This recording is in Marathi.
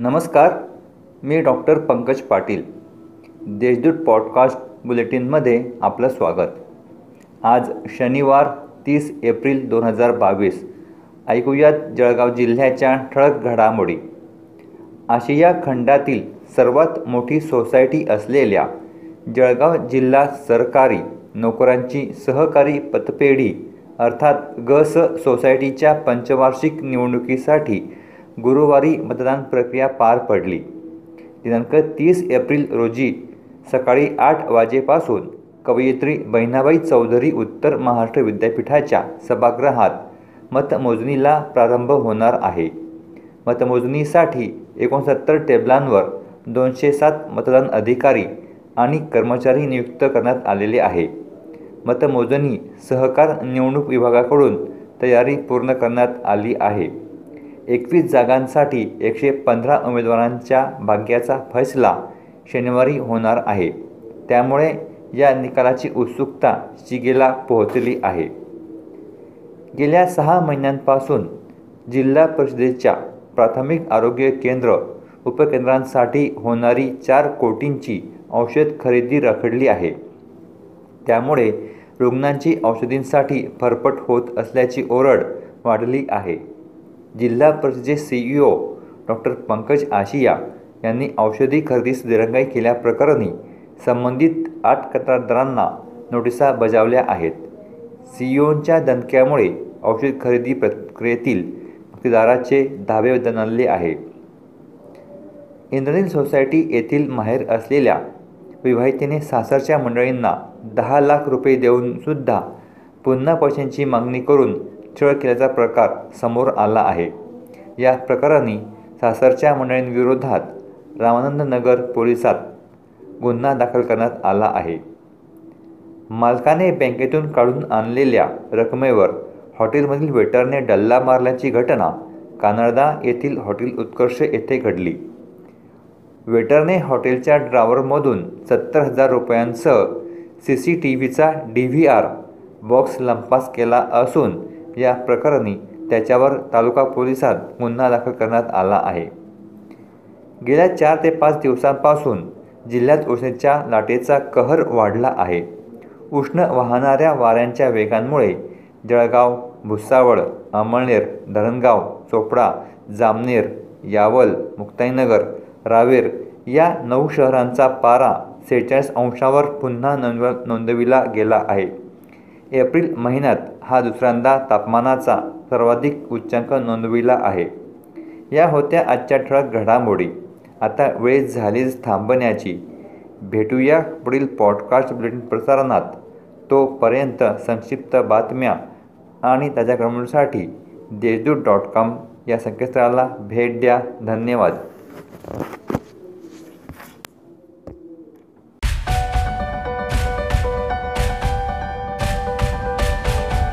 नमस्कार मी डॉक्टर पंकज पाटील. देशदूत पॉडकास्ट बुलेटिनमध्ये आपलं स्वागत. आज शनिवार तीस एप्रिल दोन हजार बावीस. ऐकूयात जळगाव जिल्ह्याच्या ठळक घडामोडी. आशिया खंडातील सर्वात मोठी सोसायटी असलेल्या जळगाव जिल्हा सरकारी नोकरांची सहकारी पतपेढी अर्थात ग स सोसायटीच्या पंचवार्षिक निवडणुकीसाठी गुरुवारी मतदान प्रक्रिया पार पडली. दिनांक तीस एप्रिल रोजी सकाळी आठ वाजेपासून कवयित्री बहिणाबाई चौधरी उत्तर महाराष्ट्र विद्यापीठाच्या सभागृहात मतमोजणीला प्रारंभ होणार आहे. मतमोजणीसाठी एकोणसत्तर टेबलांवर दोनशे सात मतदान अधिकारी आणि कर्मचारी नियुक्त करण्यात आलेले आहे. मतमोजणी सहकार निवडणूक विभागाकडून तयारी पूर्ण करण्यात आली आहे. एकवीस जागांसाठी एकशे पंधरा उमेदवारांच्या भाग्याचा फैसला शनिवारी होणार आहे. त्यामुळे या निकालाची उत्सुकता शिगेला पोहोचली आहे. गेल्या सहा महिन्यांपासून जिल्हा परिषदेच्या प्राथमिक आरोग्य केंद्र उपकेंद्रांसाठी होणारी चार कोटींची औषध खरेदी रखडली आहे. त्यामुळे रुग्णांची औषधींसाठी फरफट होत असल्याची ओरड वाढली आहे. जिल्हा परिषदेचे सीईओ डॉक्टर पंकज आशिया यांनी औषधी खरेदीस दिरंगाई केल्याप्रकरणी संबंधित आठ कंत्राटदारांना नोटिसा बजावल्या आहेत. सीईओंच्या दणक्यामुळे औषध खरेदी प्रक्रियेतील मक्तेदाराचे धावे दणले आहे. इंद्रनील सोसायटी येथील माहेर असलेल्या विवाहितेने सासरच्या मंडळींना दहा लाख रुपये देऊनसुद्धा पुन्हा पैशांची मागणी करून छळ केल्याचा प्रकार समोर आला आहे. या प्रकरणी सासरच्या मंडळींविरोधात रामानंद नगर पोलिसात गुन्हा दाखल करण्यात आला आहे. मालकाने बँकेतून काढून आणलेल्या रकमेवर हॉटेलमधील वेटरने डल्ला मारल्याची घटना कानडदा येथील हॉटेल उत्कर्ष येथे घडली. वेटरने हॉटेलच्या ड्रावरमधून सत्तर हजार रुपयांसह सी सी टी व्हीचा डी व्ही आर बॉक्स लंपास केला असून या प्रकरणी त्याच्यावर तालुका पोलिसात गुन्हा दाखल करण्यात आला आहे. गेल्या चार ते पाच दिवसांपासून जिल्ह्यात उष्णतेच्या लाटेचा कहर वाढला आहे. उष्ण वाहणाऱ्या वाऱ्यांच्या वेगांमुळे जळगाव भुसावळ अमळनेर धरणगाव चोपडा जामनेर यावल मुक्ताईनगर रावेर या नऊ शहरांचा पारा सेहेचाळीस अंशावर पुन्हा नोंदव नोंदविला गेला आहे. एप्रिल महिन्यात हा दुसऱ्यांदा तापमानाचा सर्वाधिक उच्चांक नोंदविला आहे. या होत्या आजच्या ठळक घडामोडी. आता वेळ झालीच थांबण्याची. भेटूया पुढील पॉडकास्ट बुलेटिन प्रसारणात. तोपर्यंत संक्षिप्त बातम्या आणि ताज्या घडामोडीसाठी देशदूत डॉट कॉम या संकेतस्थळाला भेट द्या. धन्यवाद.